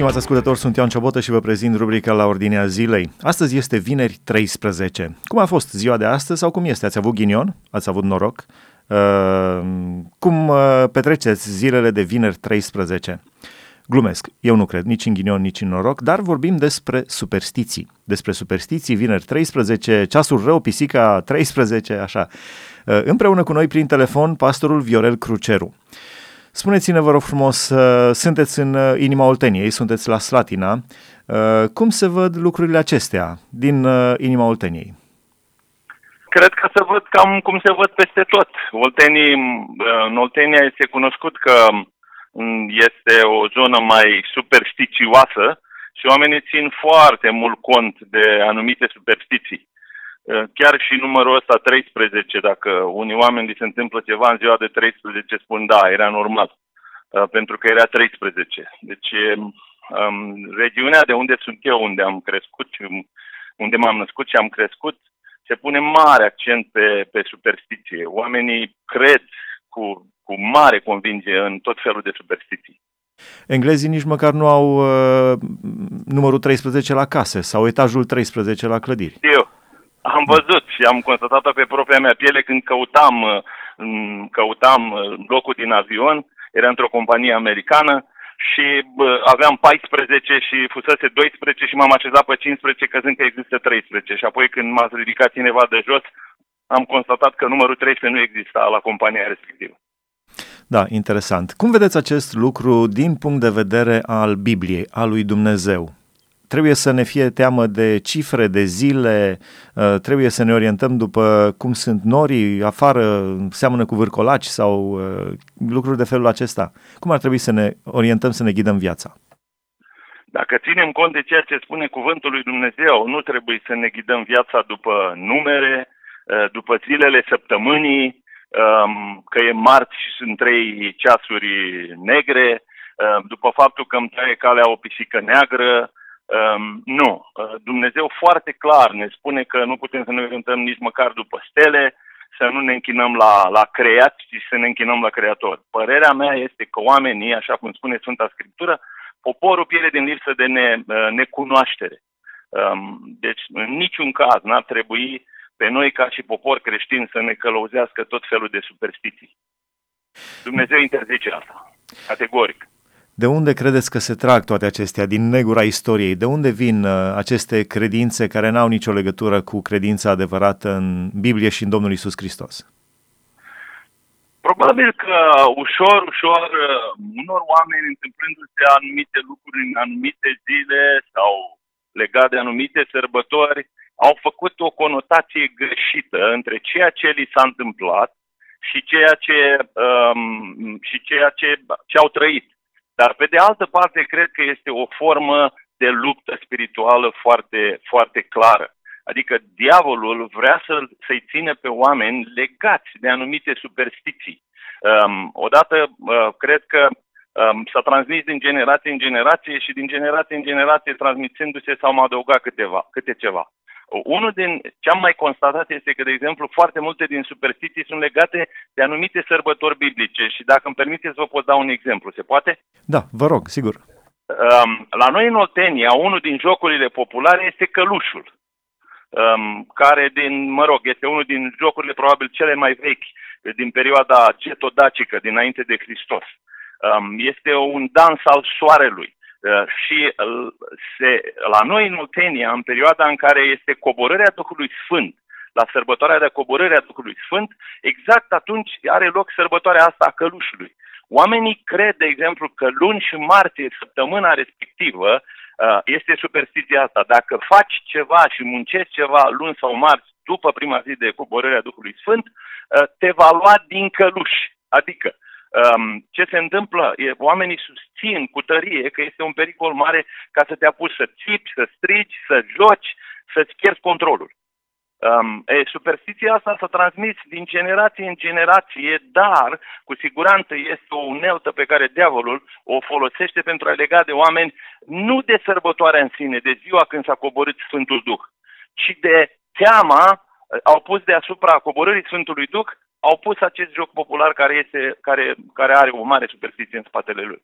Stimați ascultători, sunt Ioan Ciobotă și vă prezint rubrica la ordinea zilei. Astăzi este vineri 13. Cum a fost ziua de astăzi sau cum este? Ați avut ghinion? Ați avut noroc? Uh, cum uh, petreceți zilele de vineri 13? Glumesc, eu nu cred nici în ghinion, nici în noroc, dar vorbim despre superstiții. Despre superstiții, vineri 13, ceasul rău, pisica 13, așa. Uh, împreună cu noi prin telefon, pastorul Viorel Cruceru. Spuneți-ne, vă rog frumos, uh, sunteți în uh, inima Olteniei, sunteți la Slatina. Uh, cum se văd lucrurile acestea din inima Olteniei? Cred că se văd cam cum se văd peste tot. Oltenii, în Oltenia este cunoscut că mm, este o zonă mai superstițioasă și oamenii țin foarte mult cont de anumite superstiții. Eh, chiar și numărul ăsta 13, dacă unii oameni li se întâmplă ceva în ziua de 13, spun da, era normal, eh, pentru că era 13. Deci um, regiunea de unde sunt eu, unde am crescut, unde m-am născut și am crescut, se pune mare accent pe, pe superstiție. Oamenii cred cu, cu mare convingere în tot felul de superstiții. Englezii nici măcar nu au uh, numărul 13 la case sau etajul 13 la clădiri. Eu, am văzut și am constatat-o pe propria mea piele când căutam, uh, căutam uh, locul din avion, era într-o companie americană și bă, aveam 14 și fusese 12 și m-am așezat pe 15 căzând că există 13 și apoi când m-a ridicat cineva de jos am constatat că numărul 13 nu exista la compania respectivă. Da, interesant. Cum vedeți acest lucru din punct de vedere al Bibliei, al lui Dumnezeu? Trebuie să ne fie teamă de cifre, de zile, uh, trebuie să ne orientăm după cum sunt norii afară, seamănă cu vârcolaci sau uh, lucruri de felul acesta. Cum ar trebui să ne orientăm, să ne ghidăm viața? Dacă ținem cont de ceea ce spune cuvântul lui Dumnezeu, nu trebuie să ne ghidăm viața după numere, uh, după zilele săptămânii, um, că e marți și sunt trei ceasuri negre, după faptul că îmi taie calea o pisică neagră, Um, nu. Uh, Dumnezeu foarte clar ne spune că nu putem să ne orientăm nici măcar după stele, să nu ne închinăm la, la creat, ci să ne închinăm la Creator. Părerea mea este că oamenii, așa cum spune Sfânta Scriptură, poporul pierde din lipsă de ne, uh, necunoaștere. Um, deci, în niciun caz n-ar trebui pe noi, ca și popor creștin, să ne călăuzească tot felul de superstiții. Dumnezeu interzice asta, categoric. De unde credeți că se trag toate acestea? Din negura istoriei? De unde vin uh, aceste credințe care n-au nicio legătură cu credința adevărată în Biblie și în Domnul Isus Hristos? Probabil că ușor, ușor, uh, unor oameni întâmplându-se anumite lucruri în anumite zile sau legat de anumite sărbători, au făcut o conotație greșită între ceea ce li s-a întâmplat și ceea ce, um, și ceea ce, ce au trăit. Dar pe de altă parte, cred că este o formă de luptă spirituală foarte, foarte clară. Adică diavolul vrea să, să-i ține pe oameni legați de anumite superstiții. Um, odată, uh, cred că um, s-a transmis din generație în generație și din generație în generație transmițându-se s-au mai adăugat câteva, câte ceva. Unul din ce am mai constatat este că, de exemplu, foarte multe din superstiții sunt legate de anumite sărbători biblice și dacă îmi permiteți vă pot da un exemplu. Se poate? Da, vă rog, sigur. Um, la noi în Oltenia, unul din jocurile populare este călușul, um, care, din, mă rog, este unul din jocurile probabil cele mai vechi din perioada cetodacică, dinainte de Hristos. Um, este un dans al soarelui. Uh, și uh, se, la noi în Oltenia, în perioada în care este coborârea Duhului Sfânt, la sărbătoarea de coborâre a Duhului Sfânt, exact atunci are loc sărbătoarea asta a călușului. Oamenii cred, de exemplu, că luni și marți, săptămâna respectivă, uh, este superstiția asta. Dacă faci ceva și muncești ceva luni sau marți după prima zi de coborâre a Duhului Sfânt, te va lua din căluș. Adică, um, ce se întâmplă? E, oamenii susțin cu tărie că este un pericol mare ca să te apuci să țipi, să strigi, să joci, să-ți pierzi controlul. Um, e, superstiția asta s-a transmis din generație în generație, dar cu siguranță este o uneltă pe care diavolul o folosește pentru a lega de oameni nu de sărbătoarea în sine, de ziua când s-a coborât Sfântul Duh, ci de teama au pus deasupra coborârii Sfântului Duh au pus acest joc popular care, este, care, care are o mare superstiție în spatele lui.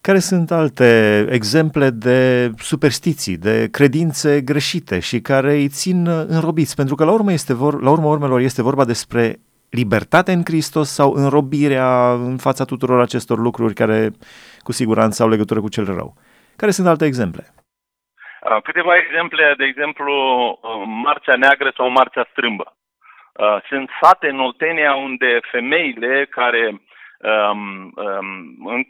Care sunt alte exemple de superstiții, de credințe greșite și care îi țin înrobiți? Pentru că la urmă, este vor, la urmă urmelor este vorba despre libertate în Hristos sau înrobirea în fața tuturor acestor lucruri care cu siguranță au legătură cu cel rău. Care sunt alte exemple? Uh, câteva exemple, de exemplu, uh, Marțea Neagră sau Marțea Strâmbă. Uh, sunt sate în Oltenia unde femeile care um, um,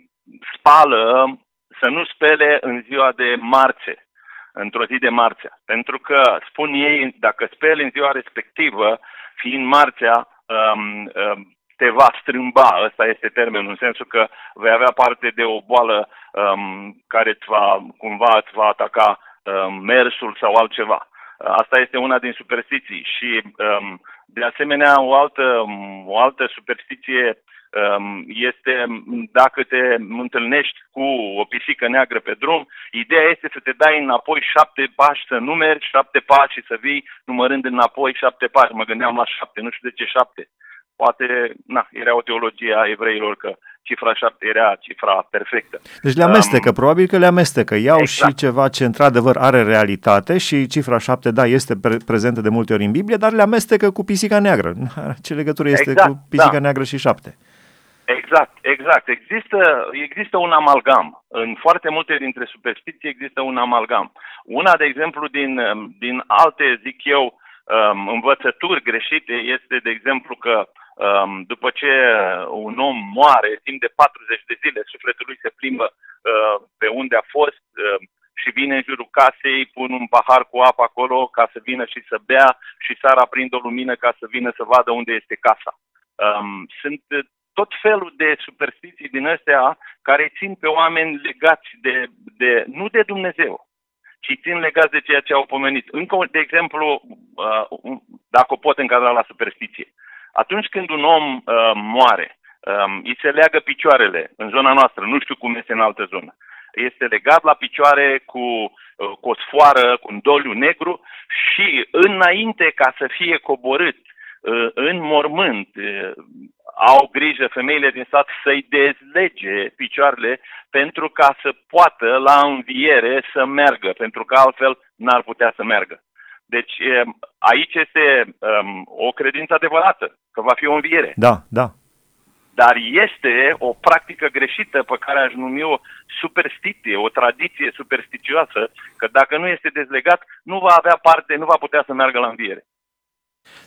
spală să nu spele în ziua de marțe, într-o zi de marțea. Pentru că, spun ei, dacă speli în ziua respectivă, fiind marțea, um, um, te va strâmba, ăsta este termenul, în sensul că vei avea parte de o boală um, care îți va, cumva îți va ataca um, mersul sau altceva. Asta este una din superstiții și um, de asemenea o altă, o altă superstiție um, este dacă te întâlnești cu o pisică neagră pe drum, ideea este să te dai înapoi șapte pași, să numeri șapte pași și să vii numărând înapoi șapte pași. Mă gândeam la șapte, nu știu de ce șapte. Poate, na, era o teologie a evreilor că cifra 7 era cifra perfectă. Deci le amestecă, um, probabil că le amestecă. Iau exact. și ceva ce într-adevăr are realitate și cifra 7, da, este pre- prezentă de multe ori în Biblie, dar le amestecă cu pisica neagră. Ce legătură este exact, cu pisica da. neagră și 7? Exact, exact. Există, există un amalgam. În foarte multe dintre superstiții există un amalgam. Una, de exemplu, din, din alte, zic eu, um, învățături greșite este, de exemplu, că um, după ce un om moare, timp de 40 de zile, sufletul lui se plimbă uh, pe unde a fost uh, și vine în jurul casei, pun un pahar cu apă acolo ca să vină și să bea și s-ar aprinde o lumină ca să vină să vadă unde este casa. Um, sunt tot felul de superstiții din astea care țin pe oameni legați de, de nu de Dumnezeu, ci țin legați de ceea ce au pomenit. Încă, de exemplu, uh, dacă o pot încadra la superstiție, atunci când un om uh, moare, um, îi se leagă picioarele în zona noastră, nu știu cum este în altă zonă, este legat la picioare cu, uh, cu o sfoară, cu un doliu negru și înainte ca să fie coborât în mormânt, au grijă femeile din sat să-i dezlege picioarele pentru ca să poată la înviere să meargă, pentru că altfel n-ar putea să meargă. Deci aici este um, o credință adevărată, că va fi o înviere. Da, da. Dar este o practică greșită pe care aș numi o superstiție, o tradiție supersticioasă, că dacă nu este dezlegat, nu va avea parte, nu va putea să meargă la înviere.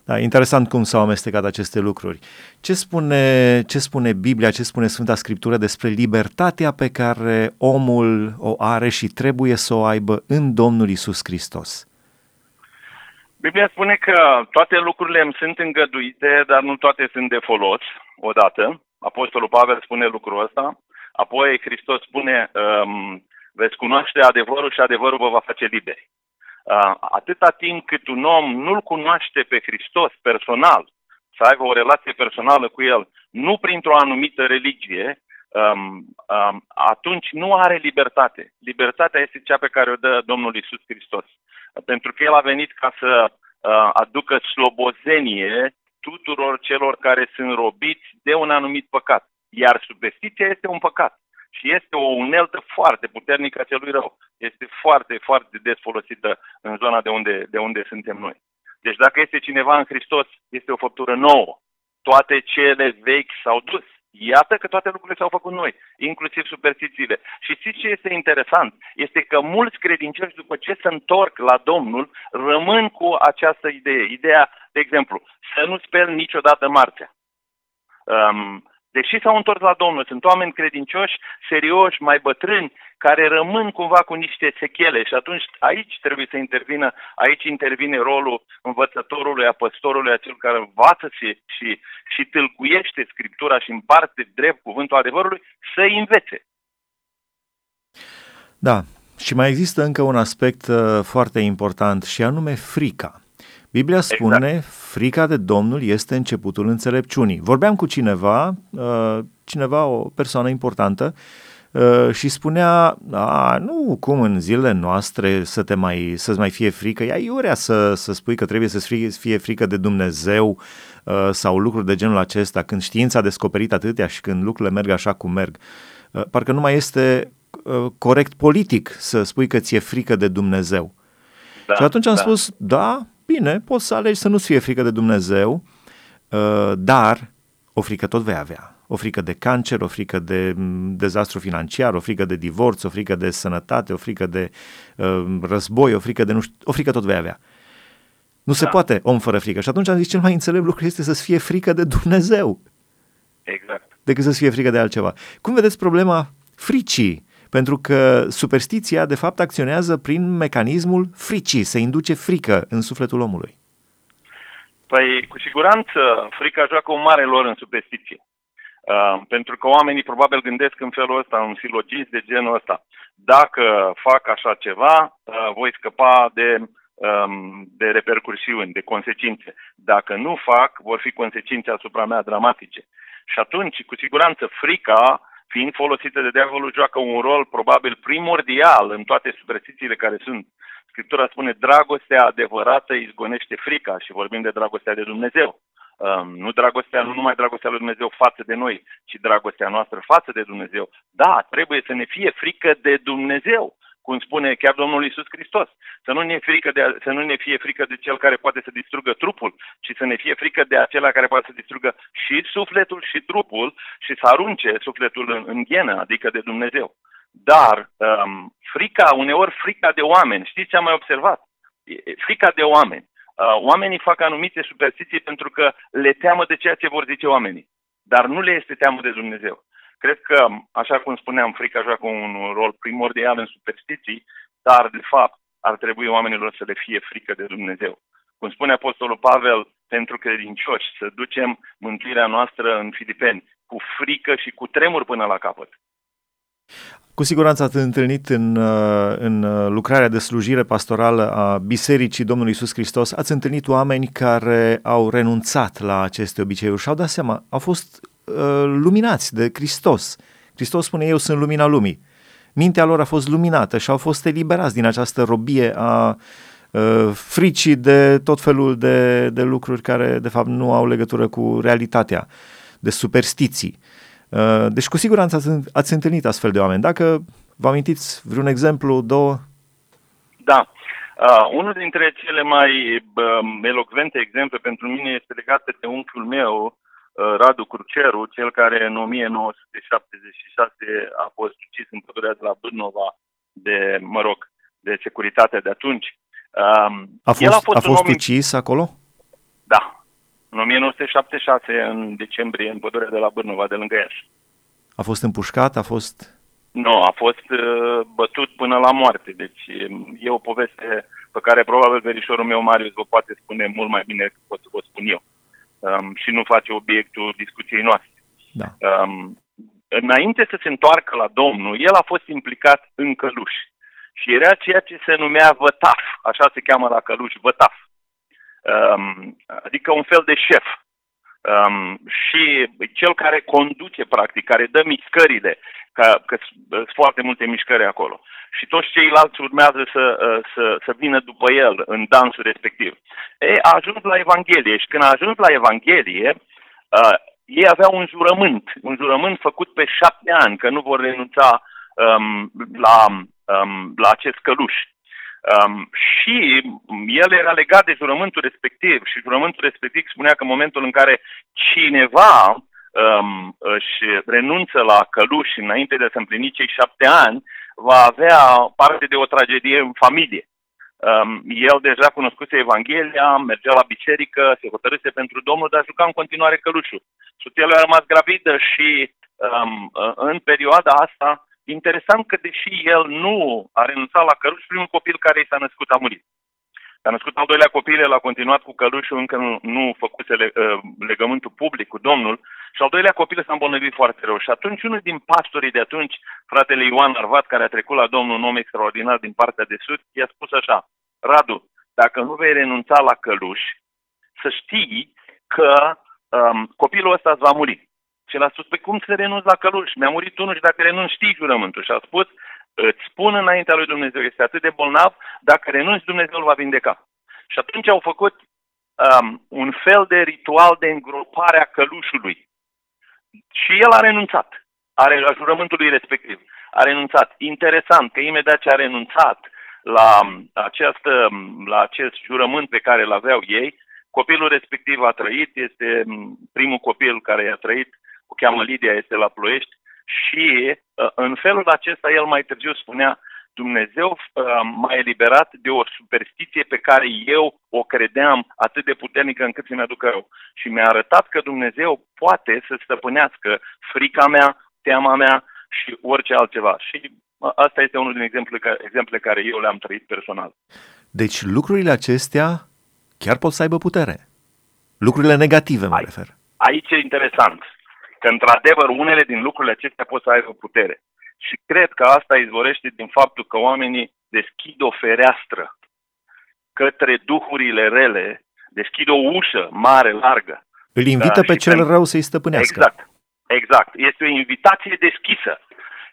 Da, interesant cum s-au amestecat aceste lucruri. Ce spune, ce spune Biblia, ce spune Sfânta Scriptură despre libertatea pe care omul o are și trebuie să o aibă în Domnul Isus Hristos? Biblia spune că toate lucrurile îmi sunt îngăduite, dar nu toate sunt de folos, odată. Apostolul Pavel spune lucrul ăsta. Apoi Hristos spune, um, veți cunoaște adevărul și adevărul vă va face liberi. Uh, atâta timp cât un om nu-L cunoaște pe Hristos personal, să aibă o relație personală cu El, nu printr-o anumită religie, um, um, atunci nu are libertate. Libertatea este cea pe care o dă Domnul Isus Hristos. Pentru că El a venit ca să uh, aducă slobozenie tuturor celor care sunt robiți de un anumit păcat. Iar superstiția este un păcat și este o uneltă foarte puternică a celui rău. Este foarte, foarte des folosită în zona de unde, de unde suntem noi. Deci dacă este cineva în Hristos, este o făptură nouă. Toate cele vechi s-au dus. Iată că toate lucrurile s-au făcut noi, inclusiv superstițiile. Și știți ce este interesant? Este că mulți credincioși, după ce se întorc la Domnul, rămân cu această idee. Ideea, de exemplu, să nu speli niciodată marțea. Um, Deși s-au întors la Domnul, sunt oameni credincioși, serioși, mai bătrâni, care rămân cumva cu niște sechele și atunci aici trebuie să intervină, aici intervine rolul învățătorului, a păstorului, a celui care învață și, și, și tâlcuiește Scriptura și împarte drept cuvântul adevărului, să învețe. Da, și mai există încă un aspect uh, foarte important și anume frica. Biblia exact. spune, exact. frica de Domnul este începutul înțelepciunii. Vorbeam cu cineva, uh, cineva, o persoană importantă, uh, și spunea, a, nu, cum în zilele noastre să te mai, să-ți mai fie frică, ea iurea să, să spui că trebuie să fie, fie frică de Dumnezeu uh, sau lucruri de genul acesta, când știința a descoperit atâtea și când lucrurile merg așa cum merg. Uh, parcă nu mai este uh, corect politic să spui că ți-e frică de Dumnezeu. Da, și atunci am da. spus, da, bine, poți să alegi să nu-ți fie frică de Dumnezeu, uh, dar o frică tot vei avea. O frică de cancer, o frică de mm, dezastru financiar, o frică de divorț, o frică de sănătate, o frică de uh, război, o frică de nu știu, o frică tot vei avea. Nu da. se poate om fără frică. Și atunci am zis, cel mai înțelept lucru este să-ți fie frică de Dumnezeu. Exact. Decât să-ți fie frică de altceva. Cum vedeți problema fricii? Pentru că superstiția, de fapt, acționează prin mecanismul fricii, se induce frică în sufletul omului. Păi, cu siguranță, frica joacă un mare lor în superstiție. Uh, pentru că oamenii probabil gândesc în felul ăsta, un silogism de genul ăsta. Dacă fac așa ceva, uh, voi scăpa de Um, de repercursiuni, de consecințe. Dacă nu fac, vor fi consecințe asupra mea dramatice. Și atunci, cu siguranță, frica, fiind folosită de diavolul, joacă un rol probabil primordial în toate superstițiile care sunt. Scriptura spune, dragostea adevărată izgonește frica și vorbim de dragostea de Dumnezeu. Um, nu dragostea, nu numai dragostea lui Dumnezeu față de noi, ci dragostea noastră față de Dumnezeu. Da, trebuie să ne fie frică de Dumnezeu cum spune chiar Domnul Isus Hristos. Să nu, ne frică de, să nu ne fie frică de cel care poate să distrugă trupul, ci să ne fie frică de acela care poate să distrugă și sufletul și trupul și să arunce sufletul în, în ghenă, adică de Dumnezeu. Dar um, frica, uneori frica de oameni, știți ce am mai observat? Frica de oameni. Uh, oamenii fac anumite superstiții pentru că le teamă de ceea ce vor zice oamenii. Dar nu le este teamă de Dumnezeu. Cred că, așa cum spuneam, frica joacă un rol primordial în superstiții, dar, de fapt, ar trebui oamenilor să le fie frică de Dumnezeu. Cum spune Apostolul Pavel, pentru credincioși, să ducem mântuirea noastră în Filipeni cu frică și cu tremur până la capăt. Cu siguranță ați întâlnit în, uh, în uh, lucrarea de slujire pastorală a Bisericii Domnului Isus Hristos, ați întâlnit oameni care au renunțat la aceste obiceiuri și au dat seama, au fost Uh, luminați de Hristos. Hristos spune, eu sunt lumina lumii. Mintea lor a fost luminată și au fost eliberați din această robie a uh, fricii de tot felul de, de lucruri care de fapt nu au legătură cu realitatea, de superstiții. Uh, deci cu siguranță ați, ați întâlnit astfel de oameni. Dacă vă amintiți vreun exemplu, două? Da. Uh, unul dintre cele mai uh, elocvente exemple pentru mine este legat de unchiul meu, Uh, Radu Cruceru, cel care în 1976 a fost ucis în pădurea de la Bârnova de, mă rog, de securitatea de atunci. Um, a fost, el a fost, a fost om... ucis acolo? Da. În 1976, în decembrie, în pădurea de la Bârnova, de lângă Iași. A fost împușcat? A fost... Nu, a fost uh, bătut până la moarte. Deci e o poveste pe care probabil verișorul meu, Marius, vă poate spune mult mai bine decât pot să vă spun eu um, și nu face obiectul discuției noastre. Da. Um, înainte să se întoarcă la Domnul, el a fost implicat în căluș. Și era ceea ce se numea vătaf, așa se cheamă la căluș, vătaf. Um, adică un fel de șef. Um, și cel care conduce, practic, care dă mișcările, că, că sunt foarte multe mișcări acolo și toți ceilalți urmează să, uh, să, să vină după el în dansul respectiv. E, a ajuns la Evanghelie și când a ajuns la Evanghelie, uh, ei aveau un jurământ, un jurământ făcut pe șapte ani, că nu vor renunța um, la, um, la acest căluș. Um, și el era legat de jurământul respectiv și jurământul respectiv spunea că în momentul în care cineva um, își renunță la căluș înainte de a se împlini cei șapte ani, va avea parte de o tragedie în familie. Um, el deja cunoscuse Evanghelia, mergea la biserică, se hotărâse pentru Domnul, dar juca în continuare călușul. Soția lui a rămas gravidă și um, în perioada asta, interesant că deși el nu a renunțat la căluș, primul copil care i s-a născut a murit. S-a născut al doilea copil, el a continuat cu călușul, încă nu, nu făcuse le, uh, legământul public cu Domnul și al doilea copil s-a îmbolnăvit foarte rău. Și atunci unul din pastorii de atunci, fratele Ioan Arvat, care a trecut la Domnul, un om extraordinar din partea de sud, i-a spus așa, Radu, dacă nu vei renunța la căluș, să știi că um, copilul ăsta îți va muri. Și el a spus, pe păi cum să renunți la căluș? Mi-a murit unul și dacă renunți știi jurământul. Și a spus, îți spun înaintea lui Dumnezeu, este atât de bolnav, dacă renunți, Dumnezeu îl va vindeca. Și atunci au făcut um, un fel de ritual de îngropare a călușului. Și el a renunțat. are la jurământului respectiv, a renunțat. Interesant că imediat ce a renunțat la, această, la acest jurământ pe care îl aveau ei, copilul respectiv a trăit, este primul copil care a trăit, o cheamă Lidia, este la Ploiești și uh, în felul acesta el mai târziu spunea Dumnezeu uh, m-a eliberat de o superstiție pe care eu o credeam atât de puternică încât să-mi aduc rău. Și mi-a arătat că Dumnezeu poate să stăpânească frica mea, teama mea și orice altceva. Și uh, asta este unul din exemple, exemple care eu le-am trăit personal. Deci lucrurile acestea chiar pot să aibă putere. Lucrurile negative, mă refer. Aici e interesant că, într-adevăr, unele din lucrurile acestea pot să aibă putere. Și cred că asta izvorește din faptul că oamenii deschid o fereastră către duhurile rele, deschid o ușă mare, largă. Îl invită da, pe cel rău să-i stăpânească. Exact, exact. Este o invitație deschisă.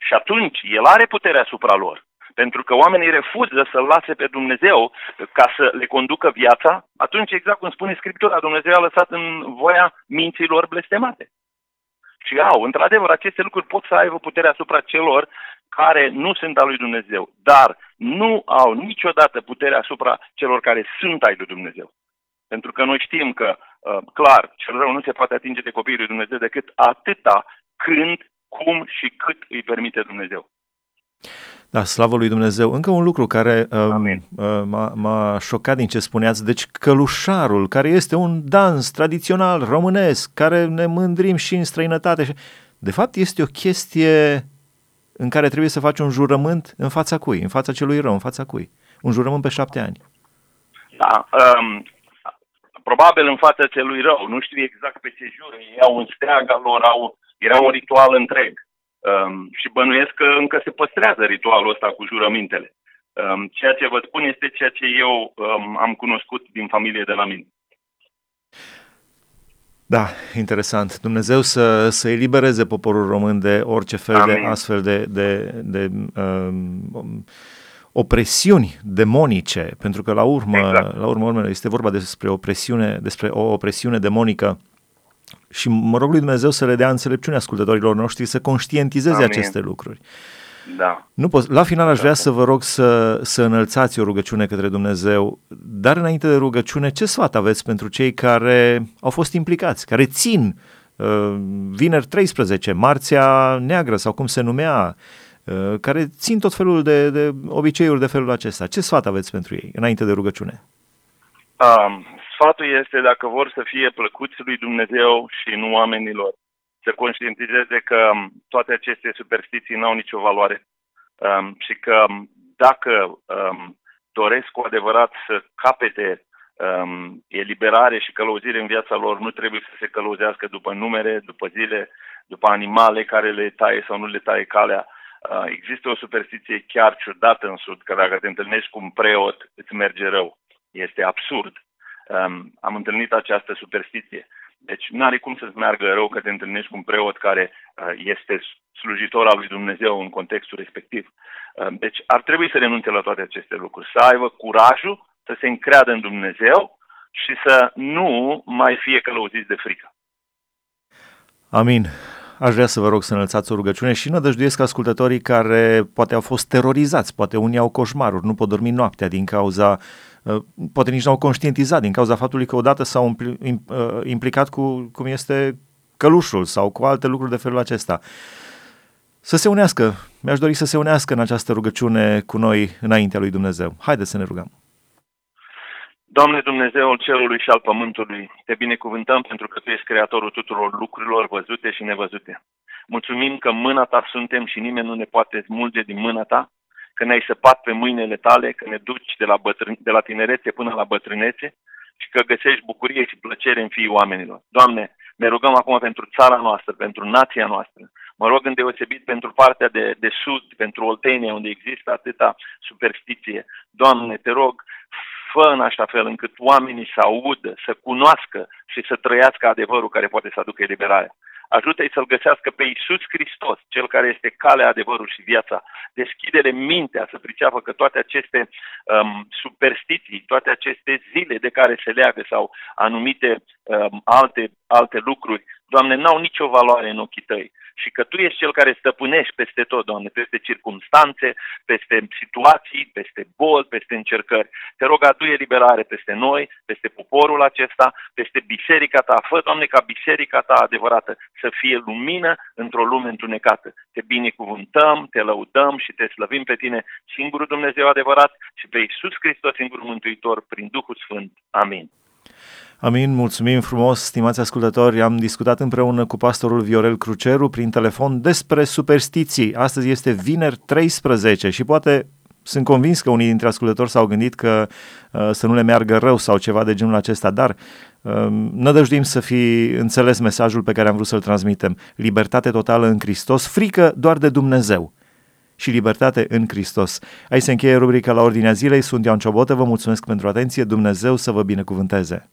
Și atunci el are puterea asupra lor. Pentru că oamenii refuză să-L lase pe Dumnezeu ca să le conducă viața, atunci, exact cum spune Scriptura, Dumnezeu a lăsat în voia minților blestemate. Și au, într-adevăr, aceste lucruri pot să aibă putere asupra celor care nu sunt al lui Dumnezeu, dar nu au niciodată putere asupra celor care sunt ai lui Dumnezeu. Pentru că noi știm că, uh, clar, cel rău nu se poate atinge de copiii lui Dumnezeu decât atâta când, cum și cât îi permite Dumnezeu. Da, slavă lui Dumnezeu. Încă un lucru care uh, uh, m-a, m-a șocat din ce spuneați. Deci călușarul, care este un dans tradițional românesc, care ne mândrim și în străinătate. De fapt, este o chestie în care trebuie să faci un jurământ în fața cui? În fața celui rău, în fața cui? Un jurământ pe șapte ani. Da, um, probabil în fața celui rău. Nu știu exact pe ce jură. Ei au un steag al lor, au, era un ritual întreg. Um, și bănuiesc că încă se păstrează ritualul ăsta cu jurămintele. Um, ceea ce vă spun este ceea ce eu um, am cunoscut din familie de la mine. Da, interesant. Dumnezeu să, să elibereze poporul român de orice fel Amin. de astfel de, de, de um, opresiuni demonice, pentru că la urmă, exact. la urmă urmă este vorba despre opresiune, despre o opresiune demonică și mă rog lui Dumnezeu să le dea înțelepciune ascultătorilor noștri să conștientizeze Amin. aceste lucruri. Da. Nu pot, la final aș vrea să vă rog să, să înălțați o rugăciune către Dumnezeu, dar înainte de rugăciune, ce sfat aveți pentru cei care au fost implicați, care țin uh, vineri 13, marțea neagră sau cum se numea, uh, care țin tot felul de, de obiceiuri de felul acesta. Ce sfat aveți pentru ei înainte de rugăciune? Um, Sfatul este, dacă vor să fie plăcuți lui Dumnezeu și nu oamenilor, să conștientizeze că um, toate aceste superstiții nu au nicio valoare um, și că um, dacă um, doresc cu adevărat să capete um, eliberare și călăuzire în viața lor, nu trebuie să se călăuzească după numere, după zile, după animale care le taie sau nu le taie calea. Uh, există o superstiție chiar ciudată în Sud, că dacă te întâlnești cu un preot, îți merge rău. Este absurd um, am întâlnit această superstiție. Deci nu are cum să-ți meargă rău că te întâlnești cu un preot care uh, este slujitor al lui Dumnezeu în contextul respectiv. Uh, deci ar trebui să renunțe la toate aceste lucruri, să aibă curajul să se încreadă în Dumnezeu și să nu mai fie călăuziți de frică. Amin. Aș vrea să vă rog să înălțați o rugăciune și nădăjduiesc ascultătorii care poate au fost terorizați, poate unii au coșmaruri, nu pot dormi noaptea din cauza Uh, poate nici n-au conștientizat din cauza faptului că odată s-au uh, implicat cu cum este călușul sau cu alte lucruri de felul acesta. Să se unească, mi-aș dori să se unească în această rugăciune cu noi înaintea lui Dumnezeu. Haideți să ne rugăm. Doamne Dumnezeul cerului și al pământului, te binecuvântăm pentru că Tu ești creatorul tuturor lucrurilor văzute și nevăzute. Mulțumim că mâna Ta suntem și nimeni nu ne poate smulge din mâna Ta că ne-ai săpat pe mâinile tale, că ne duci de la, bătrân, de la tinerețe până la bătrânețe și că găsești bucurie și plăcere în fiii oamenilor. Doamne, ne rugăm acum pentru țara noastră, pentru nația noastră. Mă rog în deosebit pentru partea de, de sud, pentru Oltenia, unde există atâta superstiție. Doamne, te rog, fă în așa fel încât oamenii să audă, să cunoască și să trăiască adevărul care poate să aducă eliberarea. Ajută-i să-L găsească pe Iisus Hristos, Cel care este calea, adevărul și viața. Deschide-le mintea să priceapă că toate aceste um, superstiții, toate aceste zile de care se leagă sau anumite um, alte, alte lucruri Doamne, n-au nicio valoare în ochii Tăi și că Tu ești Cel care stăpânești peste tot, Doamne, peste circumstanțe, peste situații, peste boli, peste încercări. Te rog, adu eliberare peste noi, peste poporul acesta, peste biserica Ta. Fă, Doamne, ca biserica Ta adevărată să fie lumină într-o lume întunecată. Te binecuvântăm, te lăudăm și te slăvim pe Tine, singurul Dumnezeu adevărat și pe Iisus Hristos, singurul Mântuitor, prin Duhul Sfânt. Amin. Amin, mulțumim frumos, stimați ascultători. Am discutat împreună cu pastorul Viorel Cruceru prin telefon despre superstiții. Astăzi este vineri 13 și poate sunt convins că unii dintre ascultători s-au gândit că uh, să nu le meargă rău sau ceva de genul acesta, dar uh, nădăjduim să fi înțeles mesajul pe care am vrut să-l transmitem. Libertate totală în Hristos, frică doar de Dumnezeu și libertate în Hristos. Aici se încheie rubrica la ordinea zilei. Sunt Ioan Ciobotă, vă mulțumesc pentru atenție. Dumnezeu să vă binecuvânteze!